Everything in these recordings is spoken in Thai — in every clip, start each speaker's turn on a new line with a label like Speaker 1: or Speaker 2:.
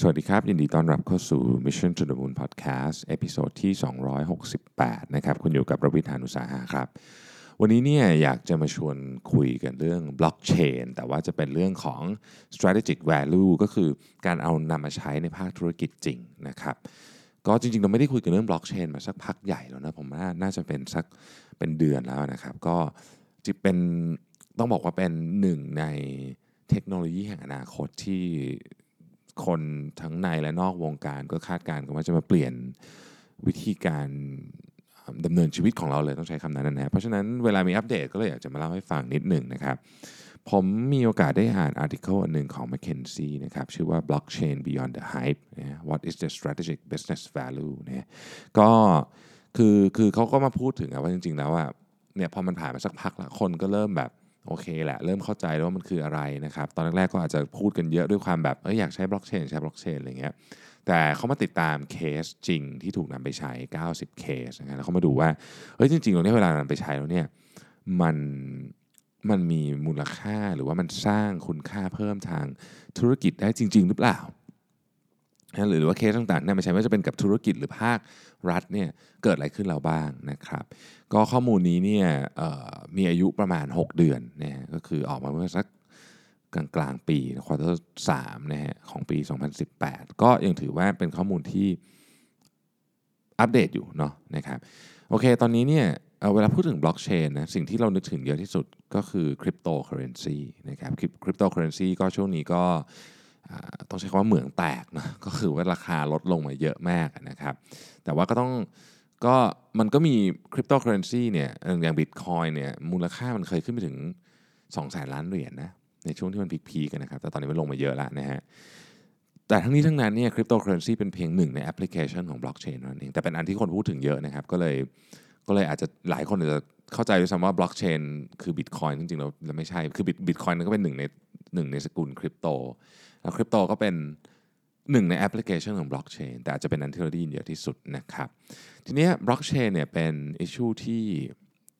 Speaker 1: สวัสดีครับ ยินดีต้อนรับเข้าสู่ Mission to the Moon Podcast episode ที่ 268 นะครับ คุณอยู่กับรวิศ หาญอุตสาหะครับ วันนี้เนี่ยอยากจะมาชวนคุยกันเรื่องบล็อกเชนแต่ว่าจะเป็นเรื่องของ strategic value ก็คือการเอานำมาใช้ในภาคธุรกิจจริงนะครับ ก็จริงๆ เราไม่ได้คุยกันเรื่องบล็อกเชนมาสักพักใหญ่แล้วนะ ผมว่าน่าจะเป็นสักเป็นเดือนแล้วนะครับ ก็จะเป็นต้องบอกว่าเป็นหนึ่งในเทคโนโลยีแห่งอนาคตที่ คนทั้งในและนอกวงการก็คาดการณ์กันว่าจะมาเปลี่ยนวิธีการดำเนินชีวิตของเราเลยต้องใช้คำนั้นนะเพราะฉะนั้นเวลามีอัปเดตก็เลยอยากจะมาเล่าให้ฟังนิดหนึ่งนะครับ ผมมีโอกาสได้อ่านอาร์ติเคิลอันหนึ่งของ McKinsey นะครับ ชื่อว่า Blockchain Beyond the Hype What is the strategic business value นะก็คือคือเขาก็มาพูดถึงว่าจริง ๆ แล้วอะเนี่ยพอมันผ่านมาสักพักแล้วคนก็เริ่มแบบ โอเคแหละเริ่มเข้าใจว่ามันคืออะไรนะครับตอนแรกๆก็อาจจะพูดกันเยอะด้วยความแบบเอออยากใช้บล็อกเชนใช้บล็อกเชนอะไรเงี้ยแต่เขามาติดตามเคสจริงที่ถูกนำไปใช้ 90 เคสนะฮะแล้วเขามาดูว่าเฮ้ยจริงๆตรงนี้เวลานำไปใช้แล้วเนี่ยมันมันมีมูลค่าหรือว่ามันสร้างคุณค่าเพิ่มทางธุรกิจได้จริง ๆ หรือเปล่า หรือว่าเคสต่างๆเนี่ยมันใช้ไม่ว่าจะเป็นกับธุรกิจหรือภาค รัฐเนี่ยเกิดอะไรขึ้นเราบ้างนะครับ ก็ข้อมูลนี้เนี่ยมีอายุประมาณ 6 เดือนนะก็คือออกมาเมื่อสักกลางกลางปี quarter สามนะฮะของปี 2018 ก็ยังถือว่าเป็นข้อมูลที่อัปเดตอยู่เนาะนะครับโอเค ตอนนี้เนี่ยเวลาพูดถึงบล็อกเชนนะสิ่งที่เรานึกถึงเยอะที่สุดก็คือคริปโตเคอเรนซีนะครับคริปโตเคอเรนซีก็ช่วงนี้ก็ ต้องใช้คำว่าเหมืองแตกนะก็คือว่าราคาลดลงมาเยอะมากนะครับ แต่ว่าก็ต้องก็มันก็มีคริปโตเคอเรนซีเนี่ยอย่างบิตคอยน์เนี่ยมูลค่ามันเคยขึ้นไปถึง2แสนล้านเหรียญนะในช่วงที่มัน peak ๆกันนะครับ แต่ตอนนี้มันลงมาเยอะแล้วนะฮะแต่ทั้งนี้ทั้งนั้นเนี่ยคริปโตเคอเรนซีเป็นเพียงหนึ่งในแอปพลิเคชันของบล็อกเชนนั่นเองแต่เป็นอันที่คนพูดถึงเยอะนะครับ ก็เลยก็เลยอาจจะหลายคนอาจจะเข้าใจด้วยซ้ำว่าบล็อกเชนคือบิตคอยน์จริงๆแล้วไม่ใช่ คือบิตคอยน์ก็เป็นหนึ่งในหนึ่งในสกุลคริปโต แล้วคริปโตก็เป็นหนึ่งในแอปพลิเคชันของบล็อกเชนแต่อาจจะเป็นอันที่เราได้ยินเยอะที่สุดนะครับ ทีนี้บล็อกเชนเนี่ยเป็น issue ที่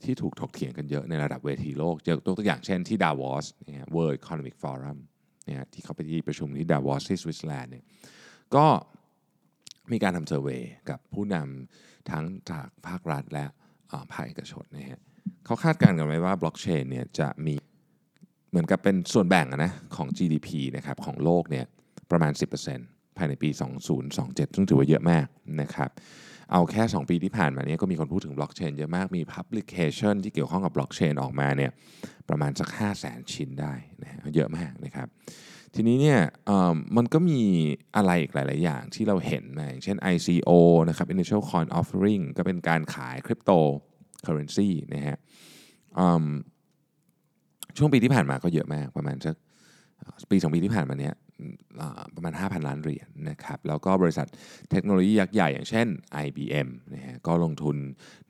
Speaker 1: ที่ถูกถกเถียงกันเยอะในระดับเวทีโลกเจอตัวอย่างเช่นที่ดาวอสเนี่ย World Economic Forum เนี่ยที่เขาไปที่ประชุมที่ดาวอสที่สวิตเซอร์แลนด์เนี่ยก็มีการทำ survey กับผู้นำทั้งจากภาครัฐและภาคเอกชนนะฮะเขาคาดการณ์กันไว้ว่าบล็อกเชนเนี่ยจะมี เหมือนกับเป็นส่วนแบ่งนะของ GDP นะครับของโลกเนี่ยประมาณ 10%ภายในปี 2027 ซึ่งถือว่าเยอะมากนะครับเอาแค่ 2 ปีที่ผ่านมานี้ก็มีคนพูดถึงบล็อกเชนเยอะมาก มี publication ที่เกี่ยวข้องกับบล็อกเชนออกมาเนี่ยประมาณสัก 500000 ชิ้นได้นะเยอะมากนะครับทีนี้เนี่ยมันก็มีอะไรอีกหลาย ๆ อย่างที่เราเห็นนะอย่างเช่น ICO นะครับ Initial Coin Offering ก็เป็นการขายคริปโตเคอเรนซีนะฮะ ช่วงปีที่ผ่านมาก็เยอะมากประมาณสักปีสองปีที่ผ่านมาเนี้ยประมาณ 5,000 ล้านเหรียญนะครับ แล้วก็บริษัทเทคโนโลยียักษ์ใหญ่อย่างเช่น IBM นะฮะก็ลงทุน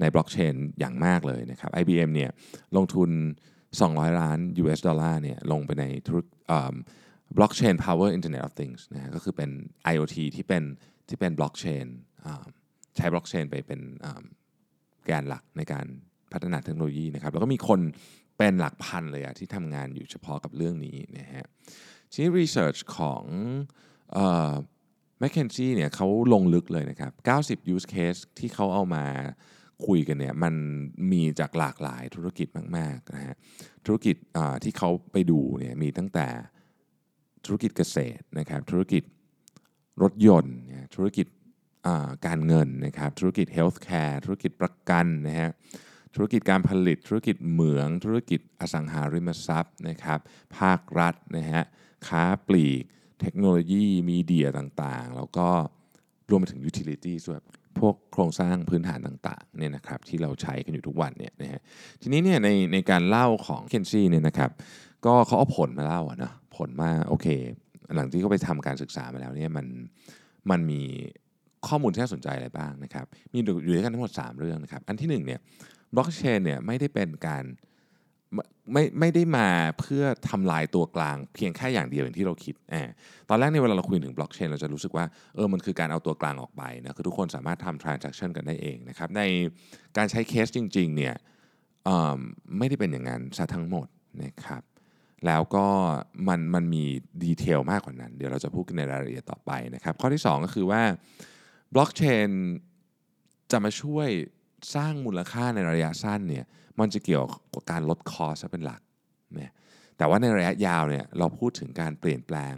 Speaker 1: ในบล็อกเชนอย่างมากเลยนะครับ IBM เนี่ยลงทุน 200 ล้าน US ดอลลาร์เนี่ยลงไปในธุรกิจบล็อกเชน พวก internet of things นะฮะก็คือเป็น IoT ที่เป็นที่เป็นบล็อกเชนใช้บล็อกเชนไปเป็นแกนหลักในการพัฒนาเทคโนโลยีนะครับ แล้วก็มีคน เป็นหลักพันเลยอะที่ทำงานอยู่เฉพาะกับเรื่องนี้นะฮะทีนี้ research ของ McKinsey เนี่ยเขาลงลึกเลยนะครับ 90 use case ที่เขาเอามาคุยกันเนี่ยมันมีจากหลากหลายธุรกิจมากๆนะฮะธุรกิจที่เขาไปดูเนี่ยมีตั้งแต่ธุรกิจเกษตรนะครับธุรกิจรถยนต์ธุรกิจการเงินนะครับธุรกิจ healthcare ธุรกิจประกันนะฮะ ธุรกิจการผลิต ธุรกิจเหมือง ธุรกิจอสังหาริมทรัพย์นะครับภาครัฐนะฮะค้าปลีก เทคโนโลยี media ต่างๆ แล้วก็รวมไปถึง utility ส่วนพวกโครงสร้างพื้นฐานต่างๆเนี่ยนะครับที่เราใช้กันอยู่ทุกวันเนี่ยนะฮะทีนี้เนี่ยในในการเล่าของ McKinsey เนี่ยนะครับก็เขาเอาผลมาเล่าอะนะผลมาโอเค หลังที่เขาไปทำการศึกษามาแล้วเนี่ยมันมันมีข้อมูลที่น่าสนใจอะไรบ้างนะครับ มีอยู่ด้วยกันทั้งหมด 3 เรื่องนะครับ อันที่1เนี่ย บล็อกเชนเนี่ยไม่ได้เป็นการไม่ไม่ได้มาเพื่อทำลายตัวกลาง เพียงแค่อย่างเดียวอย่างที่เราคิดแอบตอนแรกในเวลาเราคุยถึงบล็อกเชนเราจะรู้สึกว่าเออมันคือการเอาตัวกลางออกไปนะคือทุกคนสามารถทำ transaction กันได้เองนะครับในการใช้เคสจริงๆเนี่ยไม่ได้เป็นอย่างนั้นซะทั้งหมดนะครับแล้วก็มันมันมี detail มากกว่านั้น เดี๋ยวเราจะพูดกันในรายละเอียดต่อไปนะครับข้อที่ 2 ก็คือว่าบล็อกเชนจะมาช่วย สร้างมูลค่าในระยะสั้นเนี่ยมันจะเกี่ยวกับการลด cost เป็นหลักเนี่ยแต่ว่าในระยะยาวเนี่ยเราพูดถึงการเปลี่ยนแปลง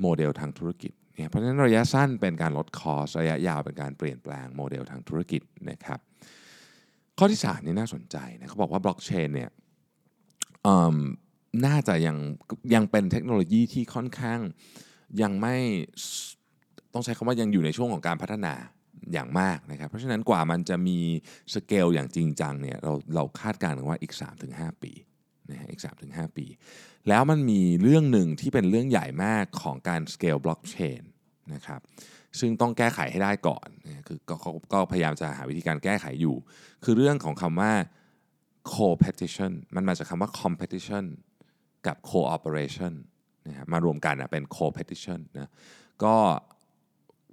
Speaker 1: โมเดลทางธุรกิจเนี่ยเพราะฉะนั้นระยะสั้นเป็นการลด cost ระยะยาวเป็นการเปลี่ยนแปลงโมเดลทางธุรกิจนะครับข้อที่3นี่น่าสนใจนะเขาบอกว่าบล็อกเชนเนี่ยน่าจะยังยังเป็นเทคโนโลยีที่ค่อนข้างยังไม่ต้องใช้คำว่ายังอยู่ในช่วงของการพัฒนา อย่างมากนะครับ เพราะฉะนั้นกว่ามันจะมีสเกลอย่างจริงจังเนี่ยเราเราคาดการณ์ว่าอีก 3-5 ปีนะฮะอีก 3-5 ปี แล้วมันมีเรื่องหนึ่งที่เป็นเรื่องใหญ่มากของการสเกลบล็อกเชนนะครับซึ่งต้องแก้ไขให้ได้ก่อนนะคือเขาก็พยายามจะหาวิธีการแก้ไขอยู่ คือเรื่องของคำว่า co-petition มันมาจากคำว่า competition กับ cooperation นะฮะมารวมกันนะเป็น co-petition นะก็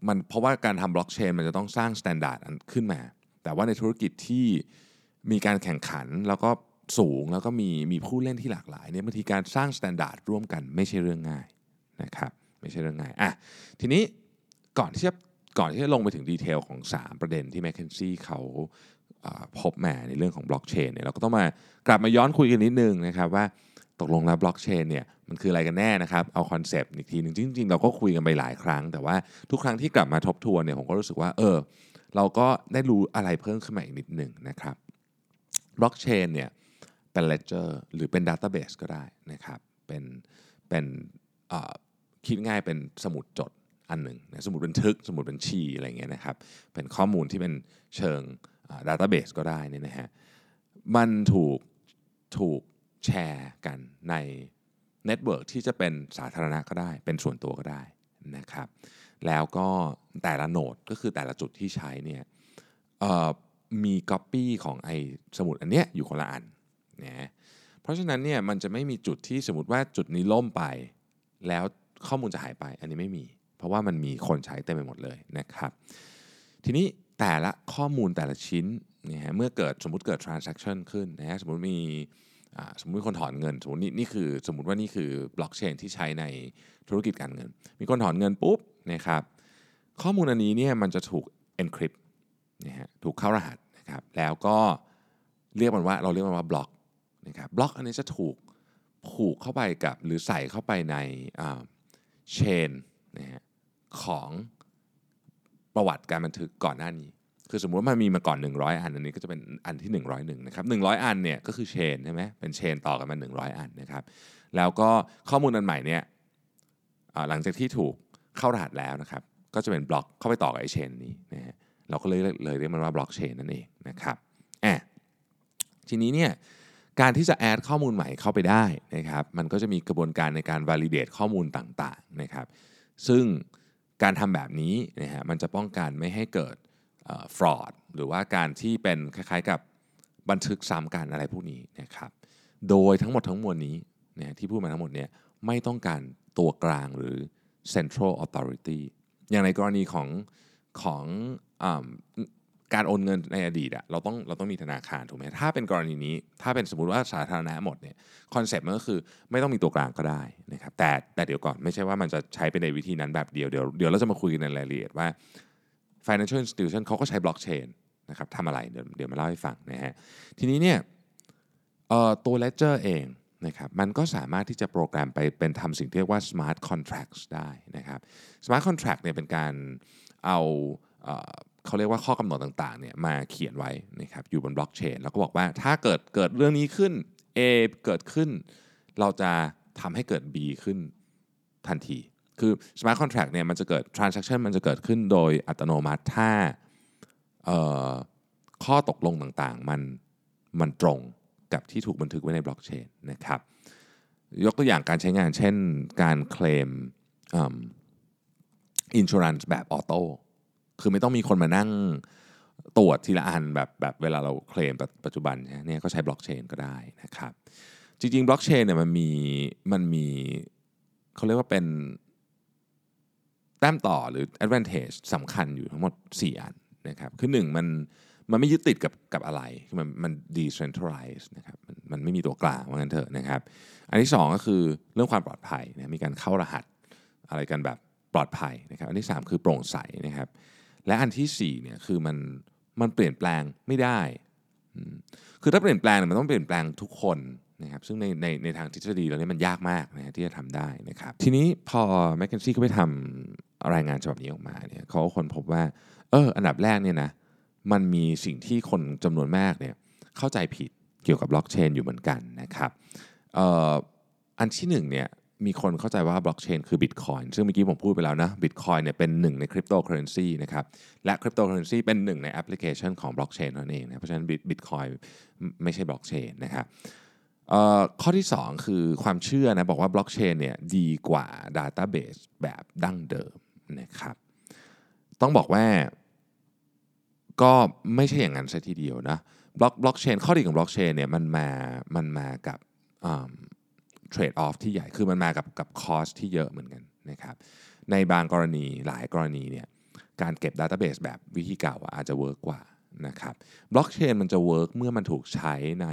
Speaker 1: มันเพราะว่าการทำบล็อกเชนมันจะต้องสร้างมาตรฐานขึ้นมา แต่ว่าในธุรกิจที่มีการแข่งขันแล้วก็สูงแล้วก็มีมีผู้เล่นที่หลากหลายเนี่ยบางทีการสร้างมาตรฐานร่วมกันไม่ใช่เรื่องง่ายนะครับไม่ใช่เรื่องง่ายอะทีนี้ก่อนที่จะก่อนที่จะลงไปถึง detail ของ 3 ประเด็นที่ m c k เคนซี่เขาพบมาในเรื่องของบล็อกเชนเนี่ยเราก็ต้องมากลับมาย้อนคุยกันนิดนึงนะครับว่า ตกลงแล้วบล็อกเชนเนี่ยมันคืออะไรกันแน่นะครับ เอา concept อีกทีหนึ่งจริง ๆ เราก็คุยกันไปหลายครั้ง แต่ว่าทุกครั้งที่กลับมาทบทวนเนี่ยผมก็รู้สึกว่าเออเราก็ได้รู้อะไรเพิ่มขึ้นมาอีกนิดหนึ่งนะครับบล็อกเชนเนี่ยเป็น ledger หรือเป็น database ก็ได้นะครับเป็นเป็นคิดง่ายเป็นสมุดจดอันหนึ่งสมุดบันทึกสมุดบัญชีอะไรเงี้ยนะครับเป็นข้อมูลที่เป็นเชิง database ก็ได้นี่นะฮะมันถูกถูก แชร์กันใน network ที่จะเป็นสาธารณะก็ได้ เป็นส่วนตัวก็ได้นะครับแล้วก็แต่ละ node ก็คือแต่ละจุดที่ใช้เนี่ยมีก๊อปปี้ของไอ้สมุดอันเนี้ยอยู่คนละอันนะเพราะฉะนั้นเนี่ยมันจะไม่มีจุดที่สมมติว่าจุดนี้ล่มไป แล้วข้อมูลจะหายไปอันนี้ไม่มี เพราะว่ามันมีคนใช้เต็มไปหมดเลยนะครับ ทีนี้แต่ละข้อมูลแต่ละชิ้นเนี่ยนะฮะเมื่อเกิดสมมติเกิด transaction ขึ้นนะฮะสมมติมี สมมติคนถอนเงินสมมตินี่นี่คือสมมติว่านี่คือบล็อกเชนที่ใช้ในธุรกิจการเงิน มีคนถอนเงินปุ๊บนะครับข้อมูลอันนี้เนี่ยมันจะถูก encrypt นะฮะถูกเข้ารหัสนะครับแล้วก็เรียกมันว่าเราเรียกมันว่าบล็อกนะครับบล็อกอันนี้จะถูกผูกเข้าไปกับหรือใส่เข้าไปในเชนนะฮะของประวัติการบันทึกก่อนหน้านี้ คือสมมติว่ามันมีมาก่อน 100 อัน อันนี้ก็จะเป็นอันที่ 101นะครับ100 อันเนี่ยก็คือเชนใช่ไหมเป็นเชนต่อกันมา 100 อันนะครับ แล้วก็ข้อมูลอันใหม่เนี่ยหลังจากที่ถูกเข้ารหัสแล้วนะครับ ก็จะเป็นบล็อกเข้าไปต่อกับไอเชนนี้นะฮะเราก็เลยเลยเรียกมันว่าบล็อกเชนนั่นเองนะครับแอบทีนี้เนี่ยการที่จะแอดข้อมูลใหม่เข้าไปได้นะครับ มันก็จะมีกระบวนการในการ validate ข้อมูลต่างๆนะครับ ซึ่งการทำแบบนี้นะฮะมันจะป้องกันไม่ให้เกิด ฟรอดหรือว่าการที่เป็นคล้ายๆกับบันทึกซ้ำกันอะไรพวกนี้นะครับ โดยทั้งหมดทั้งมวลนี้นะที่พูดมาทั้งหมดเนี่ยไม่ต้องการตัวกลางหรือ central authority อย่างในกรณีของของอการโอนเงินในอดีตอะเราต้องเราต้องมีธนาคารถูกไหมถ้าเป็นกรณีนี้ ถ้าเป็นสมมติว่าสาธารณะหมดเนี่ย concept มันก็คือไม่ต้องมีตัวกลางก็ได้นะครับแต่แต่เดี๋ยวก่อนไม่ใช่ว่ามันจะใช้ไปในวิธีนั้นแบบเดียวเดี๋ยวเดี๋ยวเราจะมาคุยกันในรายละเอียดว่า financial institution เขาก็ใช้บล็อกเชนนะครับทำอะไรเดี๋ยวเดี๋ยวมาเล่าให้ฟังนะฮะทีนี้เนี่ยตัว ledger เองนะครับมันก็สามารถที่จะโปรแกรมไปเป็นทำสิ่งที่เรียกว่า smart contracts ได้นะครับ smart contract เนี่ยเป็นการเอาเขาเรียกว่าข้อกำหนดต่างๆเนี่ยมาเขียนไว้นะครับอยู่บนบล็อกเชนแล้วก็บอกว่าถ้าเกิดเกิดเรื่องนี้ขึ้น A เกิดขึ้น เราจะทำให้เกิด B ขึ้นทันที คือ smart contract เนี่ยมันจะเกิด transaction มันจะเกิดขึ้นโดยอัตโนมัติถ้าข้อตกลงต่างๆ มันมันตรงกับที่ถูกบันทึกไว้ในบล็อกเชนนะครับ ยกตัวอย่างการใช้งานเช่นการเคลมอินชูรันส์แบบออโต้คือไม่ต้องมีคนมานั่งตรวจทีละอันแบบแบบเวลาเราเคลมปัจจุบันเนี่ยก็ใช้บล็อกเชนก็ได้นะครับ จริงๆบล็อกเชนเนี่ยมันมีมันมีเขาเรียกว่าเป็น แต้มต่อหรือ advantage สำคัญอยู่ทั้งหมด 4 อันนะครับคือ1มันมันไม่ยึดติดกับกับอะไรคือมันมัน decentralized นะครับมันมันไม่มีตัวกลางว่างั้นเถอะนะครับ อันที่ 2 ก็คือเรื่องความปลอดภัยนะมีการเข้ารหัสอะไรกันแบบปลอดภัยนะครับ อันที่ 3 คือโปร่งใสนะครับ และอันที่4เนี่ยคือมันมันเปลี่ยนแปลงไม่ได้ คือถ้าเปลี่ยนแปลงมันต้องเปลี่ยนแปลงทุกคนนะครับซึ่งในในในทางทฤษฎีแล้วเนี่ยมันยากมากนะที่จะทำได้นะครับ ทีนี้พอ McKinsey ก็ไปทำ รายงานฉบับนี้ออกมาเนี่ยเขาค้นพบว่า เอออันดับแรกเนี่ยนะมันมีสิ่งที่คนจำนวนมากเนี่ยเข้าใจผิดเกี่ยวกับบล็อกเชนอยู่เหมือนกันนะครับเอ่ออันที่หนึ่งเนี่ยมีคนเข้าใจว่าบล็อกเชนคือบิตคอยน์ซึ่งเมื่อกี้ผมพูดไปแล้วนะบิตคอยน์เนี่ยเป็นหนึ่งในคริปโตเคอเรนซีนะครับและคริปโตเคอเรนซีเป็นหนึ่งในแอปพลิเคชันของบล็อกเชนนั่นเองนะเพราะฉะนั้นบิตคอยน์ไม่ใช่บล็อกเชนนะครับข้อที่ 2 คือความเชื่อนะบอกว่าบล็อกเชนเนี่ยดีกว่า Database แบบดั้งเดิม นะครับ ต้องบอกว่าก็ไม่ใช่อย่างนั้นซะทีเดียวนะบล็อกบล็อกเชนข้อดีของบล็อกเชนเนี่ยมันมามันมากับ trade-off ที่ใหญ่คือมันมากับกับ cost ที่เยอะเหมือนกันนะครับในบางกรณีหลายกรณีเนี่ยการเก็บ Database แบบวิธีเก่าอาจจะ work กว่านะครับบล็อกเชนมันจะ work เมื่อมันถูกใช้ใน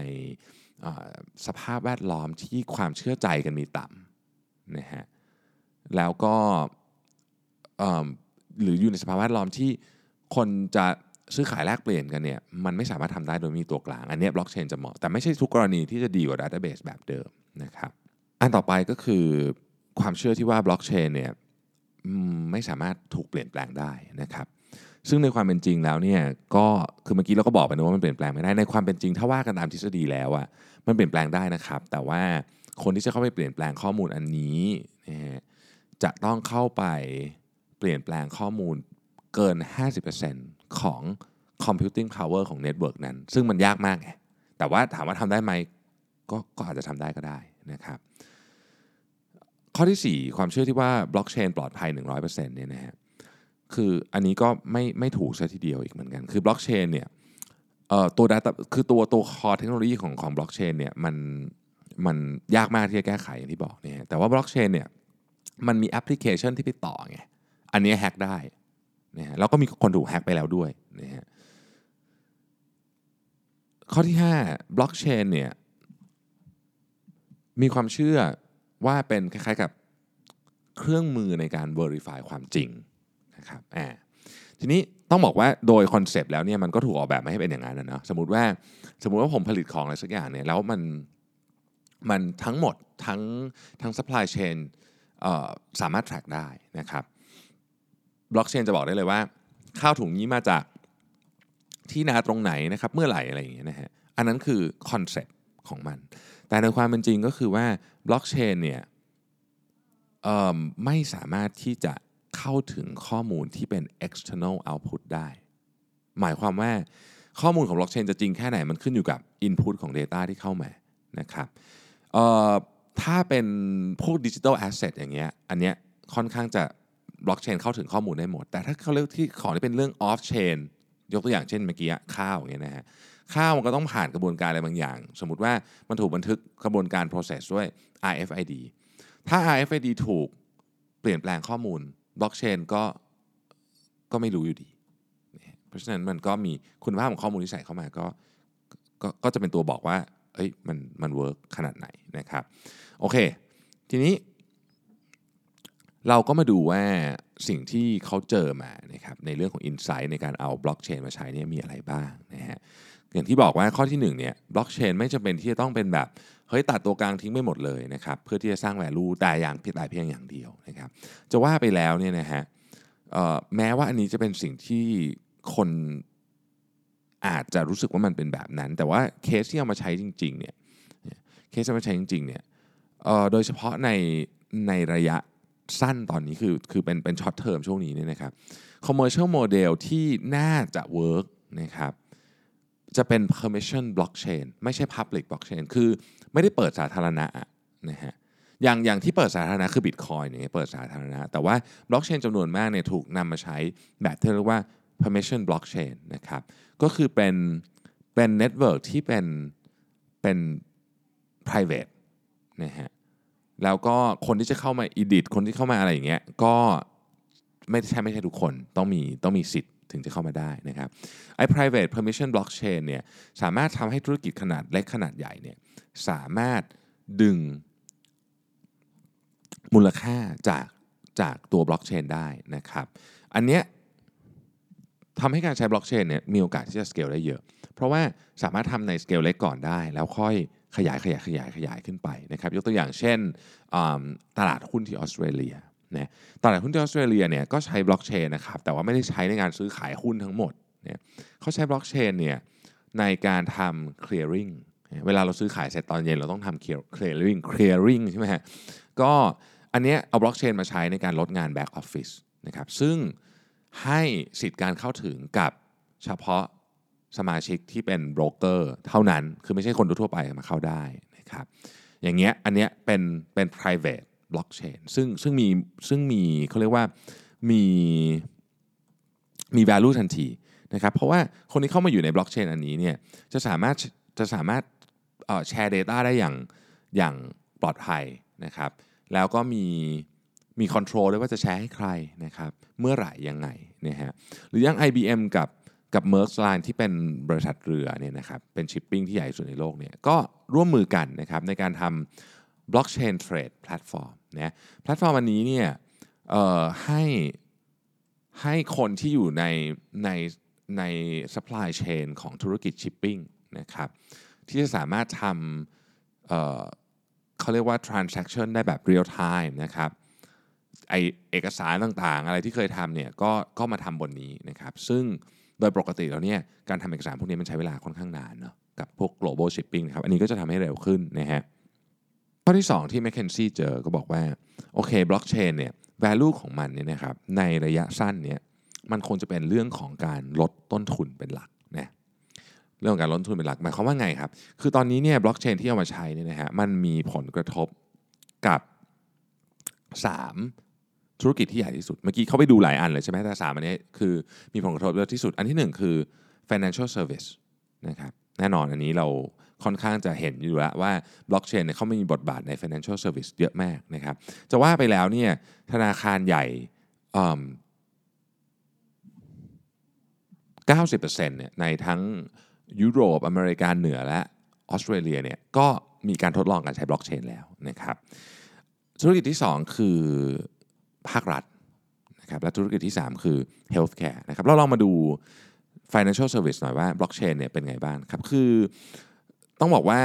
Speaker 1: สภาพแวดล้อมที่ความเชื่อใจกันมีต่ำนะฮะแล้วก็ หรืออยู่ในสภาพแวดล้อมที่คนจะซื้อขายแลกเปลี่ยนกันเนี่ยมันไม่สามารถทำได้โดยมีตัวกลาง อันนี้บล็อกเชนจะเหมาะ แต่ไม่ใช่ทุกกรณีที่จะดีกว่า database แบบเดิมนะครับอันต่อไปก็คือความเชื่อที่ว่าบล็อกเชนเนี่ยไม่สามารถถูกเปลี่ยนแปลงได้นะครับซึ่งในความเป็นจริงแล้วเนี่ยก็คือเมื่อกี้เราก็บอกไปนะว่ามันเปลี่ยนแปลงไม่ได้ในความเป็นจริง ถ้าว่ากันตามทฤษฎีแล้วอะมันเปลี่ยนแปลงได้นะครับ แต่ว่าคนที่จะเข้าไปเปลี่ยนแปลงข้อมูลอันนี้จะต้องเข้าไป เปลี่ยนแปลงข้อมูลเกิน 50%ของ computing power ของ network นั้น ซึ่งมันยากมากไงแต่ว่าถามว่าทำได้ไหมก็ก็อาจจะทำได้ก็ได้นะครับ ข้อที่ 4 ความเชื่อที่ว่าบล็อกเชนปลอดภัย 100%เนี่ยนะฮะคืออันนี้ก็ไม่ไม่ถูกซะทีเดียวอีกเหมือนกัน คือบล็อกเชนเนี่ยตัว data คือตัวตัว core เทคโนโลยีของของบล็อกเชนเนี่ยมันมันยากมากที่จะแก้ไขอย่างที่บอกเนี่ยแต่ว่าบล็อกเชนเนี่ยมันมีแอปพลิเคชันที่ไปต่อไง อันนี้แฮกได้นะฮะแล้วก็มีคนถูกแฮกไปแล้วด้วยนะฮะข้อที่5บล็อกเชนเนี่ยมีความเชื่อว่าเป็นคล้ายๆกับเครื่องมือในการ Verify ความจริงนะครับอ่าทีนี้ต้องบอกว่าโดย concept แล้วเนี่ยมันก็ถูกออกแบบมาให้เป็นอย่างนั้นนะเนาะสมมติว่าสมมติว่าผมผลิตของอะไรสักอย่างเนี่ยแล้วมันมันทั้งหมดทั้งทั้ง supply chain สามารถ track ได้นะครับ บล็อกเชนจะบอกได้เลยว่า ข้าวถุงนี้มาจากที่นาตรงไหนนะครับเมื่อไหร่อะไรอย่างเงี้ยนะฮะอันนั้นคือคอนเซ็ปต์ของมัน แต่ในความเป็นจริงก็คือว่าบล็อกเชนเนี่ยไม่สามารถที่จะเข้าถึงข้อมูลที่เป็น external output ได้ หมายความว่าข้อมูลของบล็อกเชนจะจริงแค่ไหนมันขึ้นอยู่กับ input ของ Data ที่เข้ามานะครับถ้าเป็นพวก digital asset อย่างเงี้ยอันเนี้ยค่อนข้างจะ บล็อกเชนเข้าถึงข้อมูลได้หมด แต่ถ้าเขาเรียกที่ของที่เป็นเรื่อง off-chain ยกตัวอย่างเช่นเมื่อกี้ข้าวอย่างเงี้ยนะฮะข้าวมันก็ต้องผ่านกระบวนการอะไรบางอย่าง สมมุติว่ามันถูกบันทึกกระบวนการ process ด้วย RFID ถ้า RFID ถูกเปลี่ยนแปลงข้อมูลบล็อกเชนก็ก็ไม่รู้อยู่ดี เพราะฉะนั้นมันก็มีคุณภาพของข้อมูลที่ใส่เข้ามาก็ก็ก็จะเป็นตัวบอกว่าเอ้ยมันมัน work ขนาดไหนนะครับ โอเค ทีนี้ เราก็มาดูว่าสิ่งที่เขาเจอมานะครับในเรื่องของ Insight ในการเอาบล็อกเชนมาใช้เนี่ยมีอะไรบ้างนะฮะอย่างที่บอกว่าข้อที่1เนี่ยบล็อกเชนไม่จำเป็นที่จะต้องเป็นแบบเฮ้ยตัดตัวกลางทิ้งไม่หมดเลยนะครับเพื่อที่จะสร้าง value แต่อย่างแต่เพียงอย่างเดียวนะครับจะว่าไปแล้วเนี่ยนะฮะแม้ว่าอันนี้จะเป็นสิ่งที่คนอาจจะรู้สึกว่ามันเป็นแบบนั้น แต่ว่าเคสที่เอามาใช้จริงๆเนี่ยเคสที่เอามาใช้จริงๆเนี่ยโดยเฉพาะในในระยะ สั้นตอนนี้คือคือเป็นเป็น short term ช่วงนี้เนี่ยนะครับ commercial model ที่น่าจะ work นะครับจะเป็น permission blockchain ไม่ใช่ public blockchain คือไม่ได้เปิดสาธารณะนะฮะอย่างอย่างที่เปิดสาธารณะคือ Bitcoin เนี่ยเปิดสาธารณะ แต่ว่าบล็อกเชนจำนวนมากเนี่ยถูกนำมาใช้แบบที่เรียกว่า permission blockchain นะครับก็คือเป็นเป็น network ที่เป็นเป็น private นะฮะ แล้วก็คนที่จะเข้ามา edit คนที่เข้ามาอะไรอย่างเงี้ยก็ไม่ใช่ไม่ใช่ทุกคนต้องมีต้องมีสิทธิ์ถึงจะเข้ามาได้นะครับไอ้ private permission blockchain เนี่ยสามารถทำให้ธุรกิจขนาดเล็กขนาดใหญ่เนี่ยสามารถดึงมูลค่าจากจากตัวบล็อกเชนได้นะครับ อันเนี้ยทำให้การใช้บล็อกเชนเนี่ยมีโอกาสที่จะสเกลได้เยอะ เพราะว่าสามารถทำในสเกลเล็กก่อนได้ แล้วค่อย ขยายขยายขยายขยายขึ้นไปนะครับยกตัวอย่างเช่นตลาดหุ้นที่ออสเตรเลียนะตลาดหุ้นที่ออสเตรเลียเนี่ยก็ใช้บล็อกเชนนะครับแต่ว่าไม่ได้ใช้ในการซื้อขายหุ้นทั้งหมดเนี่ยเขาใช้บล็อกเชนเนี่ยในการทำ clearing เวลาเราซื้อขายเสร็จตอนเย็นเราต้องทำ clearing clearing ใช่ไหมฮะก็อันเนี้ยเอาบล็อกเชนมาใช้ในการลดงาน back office นะครับซึ่งให้สิทธิ์การเข้าถึงกับเฉพาะ สมาชิกที่เป็นโบรกเกอร์เท่านั้น คือไม่ใช่คนทั่วไปมาเข้าได้นะครับ อย่างเงี้ยอันเนี้ยเป็นเป็น private blockchain ซึ่งซึ่งมีซึ่งมีเขาเรียกว่ามีมี value ทันทีนะครับ เพราะว่าคนที่เข้ามาอยู่ในบล็อกเชนอันนี้เนี่ยจะสามารถจะสามารถแชร์ Data ได้อย่างอย่างปลอดภัยนะครับ แล้วก็มีมี control ด้วยว่าจะแชร์ให้ใครนะครับ เมื่อไหร่ยังไงนะฮะ หรืออย่าง IBM กับ กับ Maersk Line ที่เป็นบริษัทเรือเนี่ยนะครับเป็นชิปปิ้งที่ใหญ่สุดในโลกเนี่ยก็ร่วมมือกันนะครับในการทำ blockchain trade platform นะแพลตฟอร์มอันนี้เนี่ยให้ให้คนที่อยู่ในในใน supply chain ของธุรกิจชิปปิ้งนะครับที่จะสามารถทำเขาเรียกว่า transaction ได้แบบ real time นะครับไอเอกสารต่างๆ อะไรที่เคยทำเนี่ยก็ก็มาทำบนนี้นะครับซึ่ง โดยปกติแล้วเนี่ยการทำเอกสารพวกนี้มันใช้เวลาค่อนข้างนานเนาะกับพวก global shipping นะครับอันนี้ก็จะทำให้เร็วขึ้นนะฮะข้อที่ 2 ที่ m c k เคนซี่เจอก็บอกว่า โอเคบล็อกเชนเนี่ย value ของมันเนี่ยนะครับในระยะสั้นเนี่ยมันคงจะเป็นเรื่องของการลดต้นทุนเป็นหลักนะเรื่องของการลดทุนเป็นหลักหมายความว่าไงครับ คือตอนนี้เนี่ยบล็อกเชนที่เอามาใช้เนี่ยนะฮะมันมีผลกระทบกับ 3 ธุรกิจที่ใหญ่ที่สุด เมื่อกี้เขาไปดูหลายอันเลยใช่ไหมแต่สามอันนี้คือมีผลกระทบเยอะที่สุด อันที่ 1 คือ financial service นะครับแน่นอนอันนี้เราค่อนข้างจะเห็นอยู่แล้วว่าบล็อกเชนเนี่ยเขาไม่มีบทบาทใน financial service เยอะมากนะครับ จะว่าไปแล้วเนี่ยธนาคารใหญ่90%เนี่ยในทั้งยุโรปอเมริกาเหนือและออสเตรเลียเนี่ยก็มีการทดลองการใช้บล็อกเชนแล้วนะครับ ธุรกิจที่ 2 คือ ภาครัฐนะครับและธุรกิจที่ 3 คือ healthcare นะครับเราลองมาดู financial service หน่อยว่าบล็อกเชนเนี่ยเป็นไงบ้างครับคือต้องบอกว่า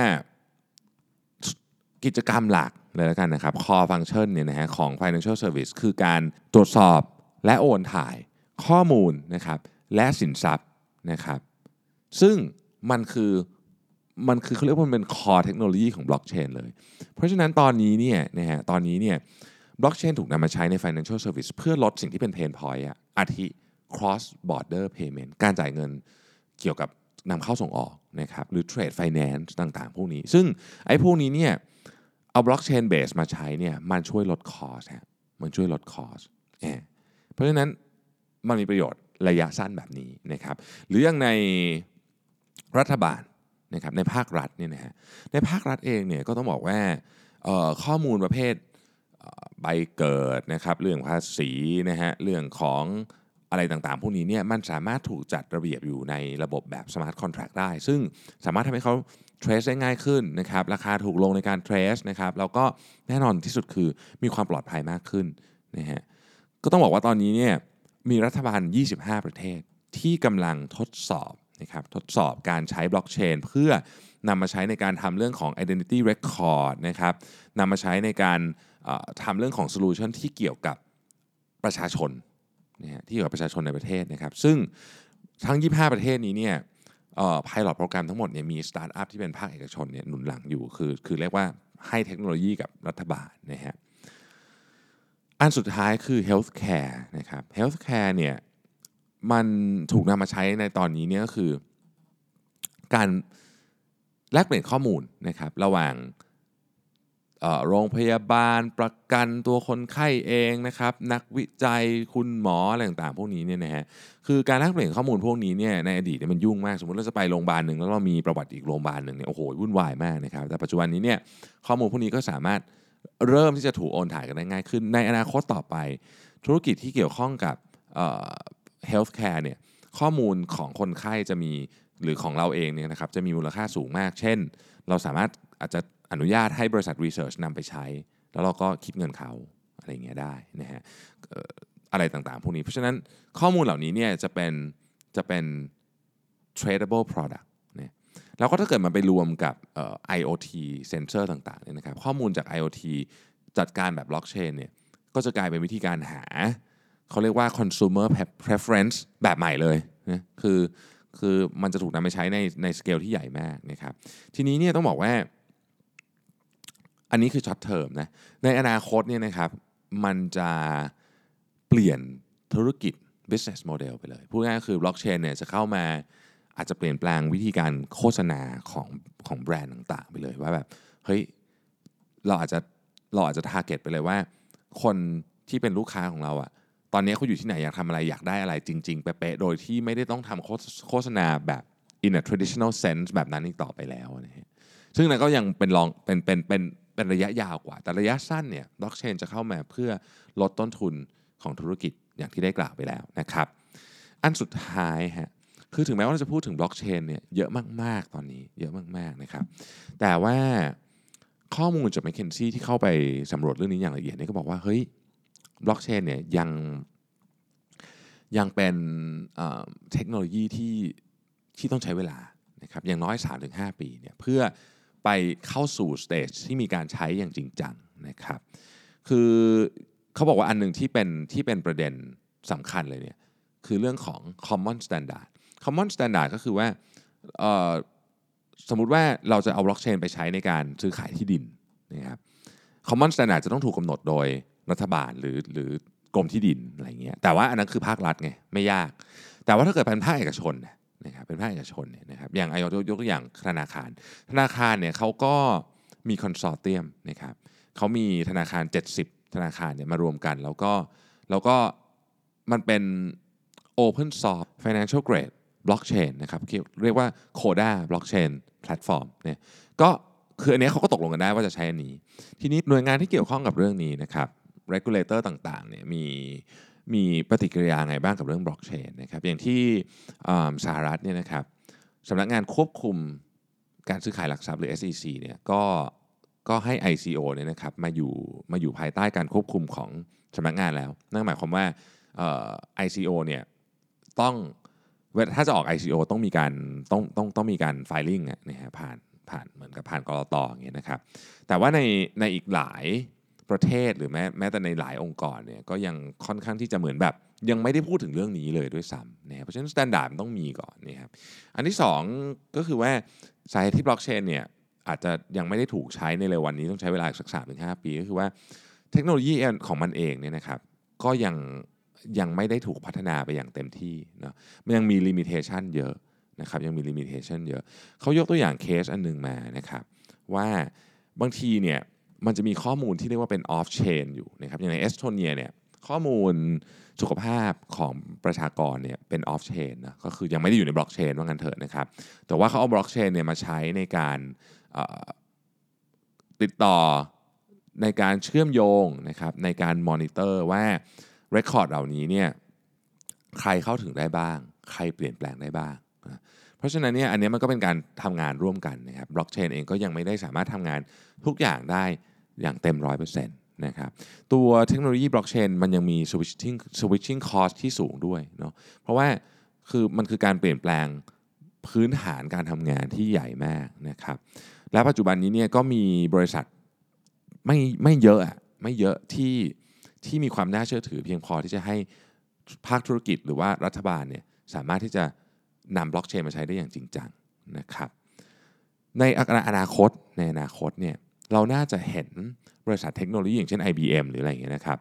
Speaker 1: กิจกรรมหลักเลยแล้วกันนะครับ core function เนี่ยนะฮะของ financial service คือการตรวจสอบและโอนถ่ายข้อมูลนะครับและสินทรัพย์นะครับซึ่งมันคือมันคือเขาเรียกว่ามันเป็น core เทคโนโลยีของบล็อกเชนเลย เพราะฉะนั้นตอนนี้เนี่ยนะฮะตอนนี้เนี่ย บล็อกเชนถูกนำมาใช้ใน financial service เพื่อลดสิ่งที่เป็น pain point อะอาทิ cross border payment การจ่ายเงินเกี่ยวกับนำเข้าส่งออกนะครับหรือ trade finance ต่างๆ พวกนี้ ซึ่งไอ้พวกนี้เนี่ยเอา blockchain base มาใช้เนี่ยมันช่วยลด cost ฮะมันช่วยลด cost เพราะฉะนั้นมันมีประโยชน์ระยะสั้นแบบนี้นะครับหรืออย่างในรัฐบาลนะครับในภาครัฐเนี่ยนะฮะในภาครัฐเองเนี่ยก็ต้องบอกว่าข้อมูลประเภท ใบเกิดนะครับเรื่องภาษีนะฮะเรื่องของอะไรต่างๆ พวกนี้เนี่ยมันสามารถถูกจัดระเบียบอยู่ในระบบแบบ smart contract ได้ ซึ่งสามารถทำให้เขา trace ได้ง่ายขึ้นนะครับราคาถูกลงในการ trace นะครับแล้วก็แน่นอนที่สุดคือมีความปลอดภัยมากขึ้นนะฮะก็ต้องบอกว่าตอนนี้เนี่ยมีรัฐบาล 25 ประเทศที่กำลังทดสอบนะครับทดสอบการใช้บล็อกเชนเพื่อนำมาใช้ในการทำเรื่องของ identity record นะครับนำมาใช้ในการ ทำเรื่องของ solution ที่เกี่ยวกับประชาชนนะที่เกี่ยวกับประชาชนในประเทศนะครับ ซึ่งทั้ง 25 ประเทศนี้เนี่ย pilot program ทั้งหมดเนี่ยมีสตาร์ทอัพที่เป็นภาคเอกชนเนี่ยหนุนหลังอยู่คือคือเรียกว่าให้เทคโนโลยีกับรัฐบาลนะฮะอันสุดท้ายคือ healthcare นะครับ healthcare เนี่ยมันถูกนำมาใช้ในตอนนี้เนี่ยก็คือ การแลกเปลี่ยนข้อมูลนะครับระหว่าง โรงพยาบาลประกันตัวคนไข้เองนะครับ นักวิจัยคุณหมออะไรต่างๆพวกนี้เนี่ยนะฮะคือการแลกเปลี่ยนข้อมูลพวกนี้เนี่ยในอดีตเนี่ยมันยุ่งมาก สมมติเราจะไปโรงพยาบาลหนึ่งแล้วเรามีประวัติอีกโรงพยาบาลหนึ่งเนี่ยโอ้โหวุ่นวายมากนะครับแต่ปัจจุบันนี้เนี่ยข้อมูลพวกนี้ก็สามารถเริ่มที่จะถูกโอนถ่ายกันได้ง่ายขึ้น ในอนาคตต่อไป ธุรกิจที่เกี่ยวข้องกับ healthcare เนี่ยข้อมูลของคนไข้จะมีหรือของเราเองเนี่ยนะครับจะมีมูลค่าสูงมาก เช่น เราสามารถอาจจะ อนุญาตให้บริษัท research นำไปใช้ แล้วเราก็คิดเงินเขาอะไรอย่างเงี้ยได้นะฮะอะไรต่างๆ พวกนี้ เพราะฉะนั้นข้อมูลเหล่านี้เนี่ยจะเป็นจะเป็น tradable product เนี่ยแล้วก็ถ้าเกิดมันไปรวมกับ IoT เซนเซอร์ต่างๆเนี่ยนะครับข้อมูลจาก IoT จัดการแบบบล็อกเชนเนี่ยก็จะกลายเป็นวิธีการหา เขาเรียกว่า consumer preference แบบใหม่เลยนะคือคือมันจะถูกนำไปใช้ในในสเกลที่ใหญ่มากนะครับทีนี้เนี่ยต้องบอกว่า อันนี้คือ short term นะในอนาคตเนี่ยนะครับมันจะเปลี่ยนธุรกิจ business model ไปเลยพูดง่ายๆก็คือบล็อกเชนเนี่ยจะเข้ามาอาจจะเปลี่ยนแปลงวิธีการโฆษณาของของแบรนด์ต่าง ๆ ไปเลยว่าแบบเฮ้ยเราอาจจะเราอาจจะ target ไปเลยว่า คนที่เป็นลูกค้าของเราอะตอนนี้เขาอยู่ที่ไหนอยากทำอะไรอยากได้อะไรจริง ๆ เป๊ะๆโดยที่ไม่ได้ต้องทำโฆษณาแบบ in a traditional sense แบบนั้นอีกต่อไปแล้วนะฮะซึ่งนั่นก็ยังเป็นลองเป็นเป็นเป็น เป็นระยะยาวกว่า แต่ระยะสั้นเนี่ยบล็อกเชนจะเข้ามาเพื่อลดต้นทุนของธุรกิจอย่างที่ได้กล่าวไปแล้วนะครับ อันสุดท้ายฮะคือถึงแม้ว่าเราจะพูดถึงบล็อกเชนเนี่ยเยอะมาก ๆ ตอนนี้เยอะมาก ๆ นะครับ แต่ว่าข้อมูลจาก m c k เคนซี่ที่เข้าไปสำรวจเรื่องนี้อย่างละเอียดเนี่ยก็บอกว่าเฮ้ยบล็อกเชนเนี่ยยังยังเป็นเอ่อเทคโนโลยีที่ที่ต้องใช้เวลานะครับอย่างน้อย 3-5 ปีเนี่ยเพื่อ ไปเข้าสู่ stage ที่มีการใช้อย่างจริงจังนะครับคือเขาบอกว่าอันหนึ่งที่เป็นที่เป็นประเด็นสำคัญเลยเนี่ยคือเรื่องของ common standard common standard ก็คือว่าสมมุติว่าเราจะเอาบล็อกเชนไปใช้ในการซื้อขายที่ดินนะครับ common standard จะต้องถูกกำหนดโดยรัฐบาลหรือหรือกรมที่ดินอะไรเงี้ยแต่ว่าอันนั้นคือภาครัฐไงไม่ยาก แต่ว่าถ้าเกิดเป็นภาคเอกชนเนย นะครับเป็นภาคเอกชนเนี่ยนะครับอย่างอายกยกตัวอย่างธนาคาร ธนาคารเนี่ยเขาก็มีคอนซอร์เตียมนะครับเขามีธนาคาร 70 ธนาคารเนี่ยมารวมกัน แล้วก็แล้วก็มันเป็น Open Source Financial Grade Blockchain นะครับเรียกว่า Coda Blockchain Platform เนี่ยก็คืออันนี้เขาก็ตกลงกันได้ว่าจะใช้อันนี้ ทีนี้หน่วยงานที่เกี่ยวข้องกับเรื่องนี้นะครับ regulator ต่างๆเนี่ยมี มีปฏิกิริยาไงบ้างกับเรื่องบล็อกเชนนะครับอย่างที่สหรัฐเนี่ยนะครับสำนักงานควบคุมการซื้อขายหลักทรัพย์หรือ SEC เนี่ยก็ก็ให้ ICO เนี่ยนะครับมาอยู่มาอยู่ภายใต้การควบคุมของสำนักงานแล้ว นั่นหมายความว่าอ่อ ICO เนี่ยต้องเวลถ้าจะออก ICO ต้องมีการต้องต้องต้องมีการ filing อะนะฮะผ่านผ่านเหมือนกับผ่านกรอตอย่างเงี้ยนะครับแต่ว่าในในอีกหลาย ประเทศหรือแม้แม้แต่ในหลายองค์กรเนี่ยก็ยังค่อนข้างที่จะเหมือนแบบ ยังไม่ได้พูดถึงเรื่องนี้เลยด้วยซ้ำนะครับเพราะฉะนั้นมาตรฐานต้องมีก่อนนะครับอันที่ 2 ก็คือว่าสาเหตุที่บล็อกเชนเนี่ยอาจจะยังไม่ได้ถูกใช้ในเร็ววันนี้ต้องใช้เวลาอีกสักสามถึงห้าปีก็คือว่าเทคโนโลยีของมันเองเนี่ยนะครับก็ยังยังไม่ได้ถูกพัฒนาไปอย่างเต็มที่เนาะมันยังมีลิมิเ t ชันเยอะนะครับยังมีลิมิเ t ชันเยอะเขายกตัวอย่างเคสอันหนึงมานะครับว่าบางทีเนี่ย มันจะมีข้อมูลที่เรียกว่าเป็น off chain อยู่นะครับอย่างในเอสโตเนียเนี่ยข้อมูลสุขภาพของประชากรเนี่ยเป็น off chain นะก็คือยังไม่ได้อยู่ในบล็อกเชนว่างั้นเถอะนะครับแต่ว่าเขาเอาบล็อกเชนเนี่ยมาใช้ในการติดต่อในการเชื่อมโยงนะครับในการมอนิเตอร์ว่า record เหล่านี้เนี่ยใครเข้าถึงได้บ้าง ใครเปลี่ยนแปลงได้บ้างนะ เพราะฉะนั้นเนี่ยอันนี้มันก็เป็นการทำงานร่วมกันนะครับบล็อกเชนเองก็ยังไม่ได้สามารถทำงานทุกอย่างได้อย่างเต็มร้อยเปอร์เซ็นต์นะครับตัวเทคโนโลยีบล็อกเชนมันยังมี switching switching cost ที่สูงด้วยเนาะเพราะว่าคือมันคือการเปลี่ยนแปลงพื้นฐานการทำงานที่ใหญ่มากนะครับและปัจจุบันนี้เนี่ยก็มีบริษัทไม่ไม่เยอะอะไม่เยอะที่ที่มีความน่าเชื่อถือเพียงพอที่จะให้ภาคธุรกิจหรือว่ารัฐบาลเนี่ยสามารถที่จะ นำบล็อกเชนมาใช้ได้อย่างจริงจังนะครับในอนาคตในอนาคตเนี่ยเราน่าจะเห็นบริษัทเทคโนโลยีอย่างเช่น IBM หรืออะไรอย่างเงี้ยนะครับ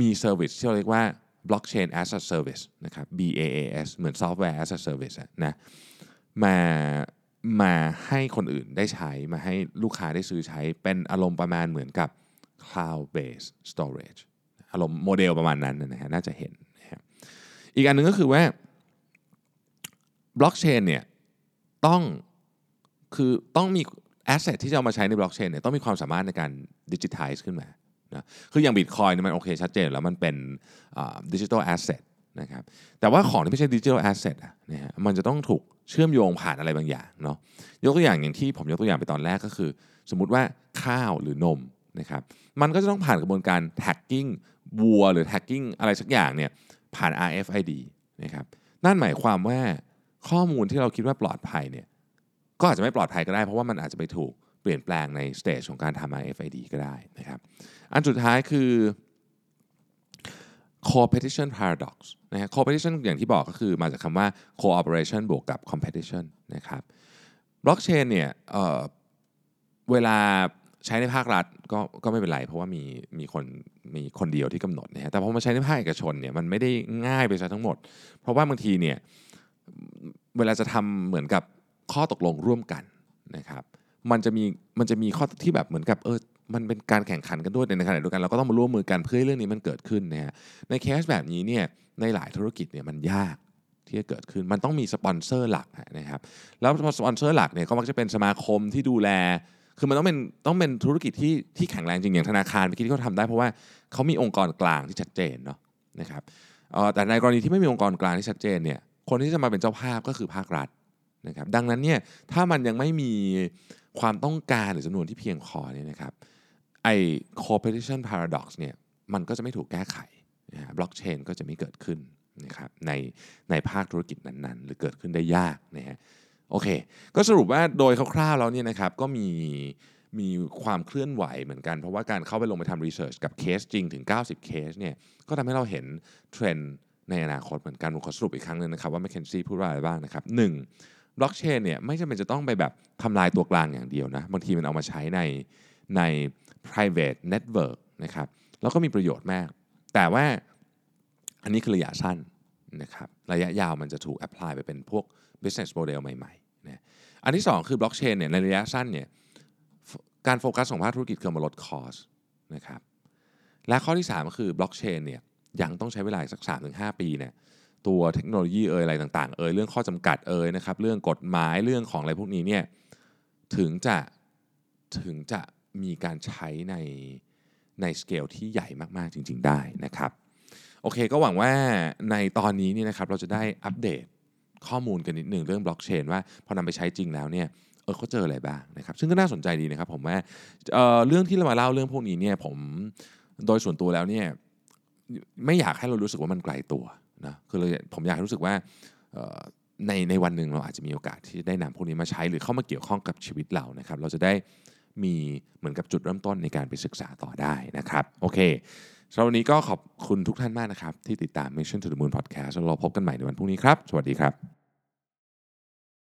Speaker 1: มีเซอร์วิสที่เราเรียกว่า blockchain as a service นะครับ BaaS เหมือน software as a service นะมามาให้คนอื่นได้ใช้มาให้ลูกค้าได้ซื้อใช้เป็นอารมณ์ประมาณเหมือนกับ cloud based storage อารมณ์โมเดลประมาณนั้นนะฮะน่าจะเห็นนะครับอีกอันหนึงก็คือว่า บล็อกเชนเนี่ยต้องคือต้องมี asset ที่จะเอามาใช้ในบล็อกเชนเนี่ยต้องมีความสามารถในการดิจิทัลขึ้นมานะคืออย่างบิตคอยนี่มันโอเคชัดเจนแล้วมันเป็น digital asset นะครับแต่ว่าของที่ไม่ใช่ digital asset อะนะฮะมันจะต้องถูกเชื่อมโยงผ่านอะไรบางอย่างเนาะยกตัวอย่างอย่างที่ผมยกตัวอย่างไปตอนแรกก็คือ สมมุติว่าข้าวหรือนมนะครับมันก็จะต้องผ่านกระบวนการ tagging วัวหรือ tagging อะไรสักอย่างเนี่ยผ่าน RFID นะครับนั่นหมายความว่า ข้อมูลที่เราคิดว่าปลอดภัยเนี่ยก็อาจจะไม่ปลอดภัยก็ได้ เพราะว่ามันอาจจะไปถูกเปลี่ยนแปลงใน stage ของการทำ RFID ก็ได้นะครับอันสุดท้ายคือ coopetition paradox นะฮะ coopetition อย่างที่บอกก็คือมาจากคำว่า cooperation บวกกับ competition นะครับบล็อกเชนเนี่ยเเวลาใช้ในภาครัฐก็ก็ไม่เป็นไร เพราะว่ามีมีคนมีคนเดียวที่กำหนดนะฮะแต่พอมาใช้ในภาคเอกชนเนี่ยมันไม่ได้ง่ายไปซะทั้งหมด เพราะว่าบางทีเนี่ย เวลาจะทำเหมือนกับข้อตกลงร่วมกันนะครับ มันจะมีมันจะมีข้อที่แบบเหมือนกับเออมันเป็นการแข่งขันกันด้วยในขณะเดียวกันเราก็ต้องมาร่วมมือกันเพื่อให้เรื่องนี้มันเกิดขึ้นนะฮะในเคสแบบนี้เนี่ยในหลายธุรกิจเนี่ยมันยากที่จะเกิดขึ้น มันต้องมีสปอนเซอร์หลักนะครับแล้วสปอนเซอร์หลักเนี่ยก็มักจะเป็นสมาคมที่ดูแล คือมันต้องเป็นต้องเป็นธุรกิจที่ที่แข็งแรงจริงอย่างธนาคารเมื่อกี้ที่เขาทำได้เพราะว่าเขามีองค์กรกลางที่ชัดเจนเนาะนะครับแต่ในกรณีที่ไม่มีองค์กรกลางที่ชัดเจนเนี่ย คนที่จะมาเป็นเจ้าภาพก็คือภาครัฐนะครับดังนั้นเนี่ยถ้ามันยังไม่มีความต้องการหรือจำนวนที่เพียงพอเนี่ยนะครับไอ้ competition paradox เนี่ยมันก็จะไม่ถูกแก้ไขนะบล็อกเชนก็จะไม่เกิดขึ้นนะครับในในภาคธุรกิจนั้นๆ หรือเกิดขึ้นได้ยากนะฮะโอเค ก็สรุปว่าโดยคร่าวๆแล้วเนี่ยนะครับก็มีมีความเคลื่อนไหวเหมือนกัน เพราะว่าการเข้าไปลงไปทำ research กับเคสจริงถึง 90 เคสเนี่ยก็ทำให้เราเห็นเทรนด์ ในอนาคตเหมือนกันผมขอสรุปอีกครั้งหนึ่งนะครับว่า m c k เคนซี่พูดว่าอะไรบ้างนะครับหนึ่งบล็อกเชนเนี่ยไม่จำเป็นจะต้องไปแบบทำลายตัวกลางอย่างเดียวนะบางทีมันเอามาใช้ในใน private network นะครับแล้วก็มีประโยชน์มาก แต่ว่าอันนี้คือระยะสั้นนะครับระยะยาวมันจะถูก apply ไปเป็นพวก business model ใหม่ๆนะอันที่ 2 คือบล็อกเชนเนี่ยในระยะสั้นเนี่ยการโฟกัสของภาคธุรกิจคือมาลดคอสนะครับและข้อที่ 3 ก็คือบล็อกเชนเนี่ย ยังต้องใช้เวลาสัก 3-5 ปีเนี่ยตัวเทคโนโลยีเอ่ยอะไรต่างๆเอ่ยเรื่องข้อจำกัดเอ่ยนะครับเรื่องกฎหมายเรื่องของอะไรพวกนี้เนี่ยถึงจะถึงจะมีการใช้ในในสเกลที่ใหญ่มากๆจริง ๆ ได้นะครับโอเคก็หวังว่าในตอนนี้นี่นะครับเราจะได้อัปเดตข้อมูลกันนิดหนึ่งเรื่องบล็อกเชนว่าพอนำไปใช้จริงแล้วเนี่ยเออเขาเจออะไรบ้างนะครับซึ่งก็น่าสนใจดีนะครับผมว่าเเรื่องที่เรามาเล่าเรื่องพวกนี้เนี่ยผมโดยส่วนตัวแล้วเนี่ย ไม่อยากให้เรารู้สึกว่ามันไกลตัวนะคือเลยผมอยากรู้สึกว่าในในวันหนึ่งเราอาจจะมีโอกาสที่ได้นำพวกนี้มาใช้หรือเข้ามาเกี่ยวข้องกับชีวิตเรานะครับ เราจะได้มีเหมือนกับจุดเริ่มต้นในการไปศึกษาต่อได้นะครับ โอเคสำหรับวันนี้ก็ขอบคุณทุกท่านมากนะครับ ที่ติดตาม Mission to the Moon Podcast เราพบกันใหม่ในวันพรุ่งนี้ครับ สวัสดีครับ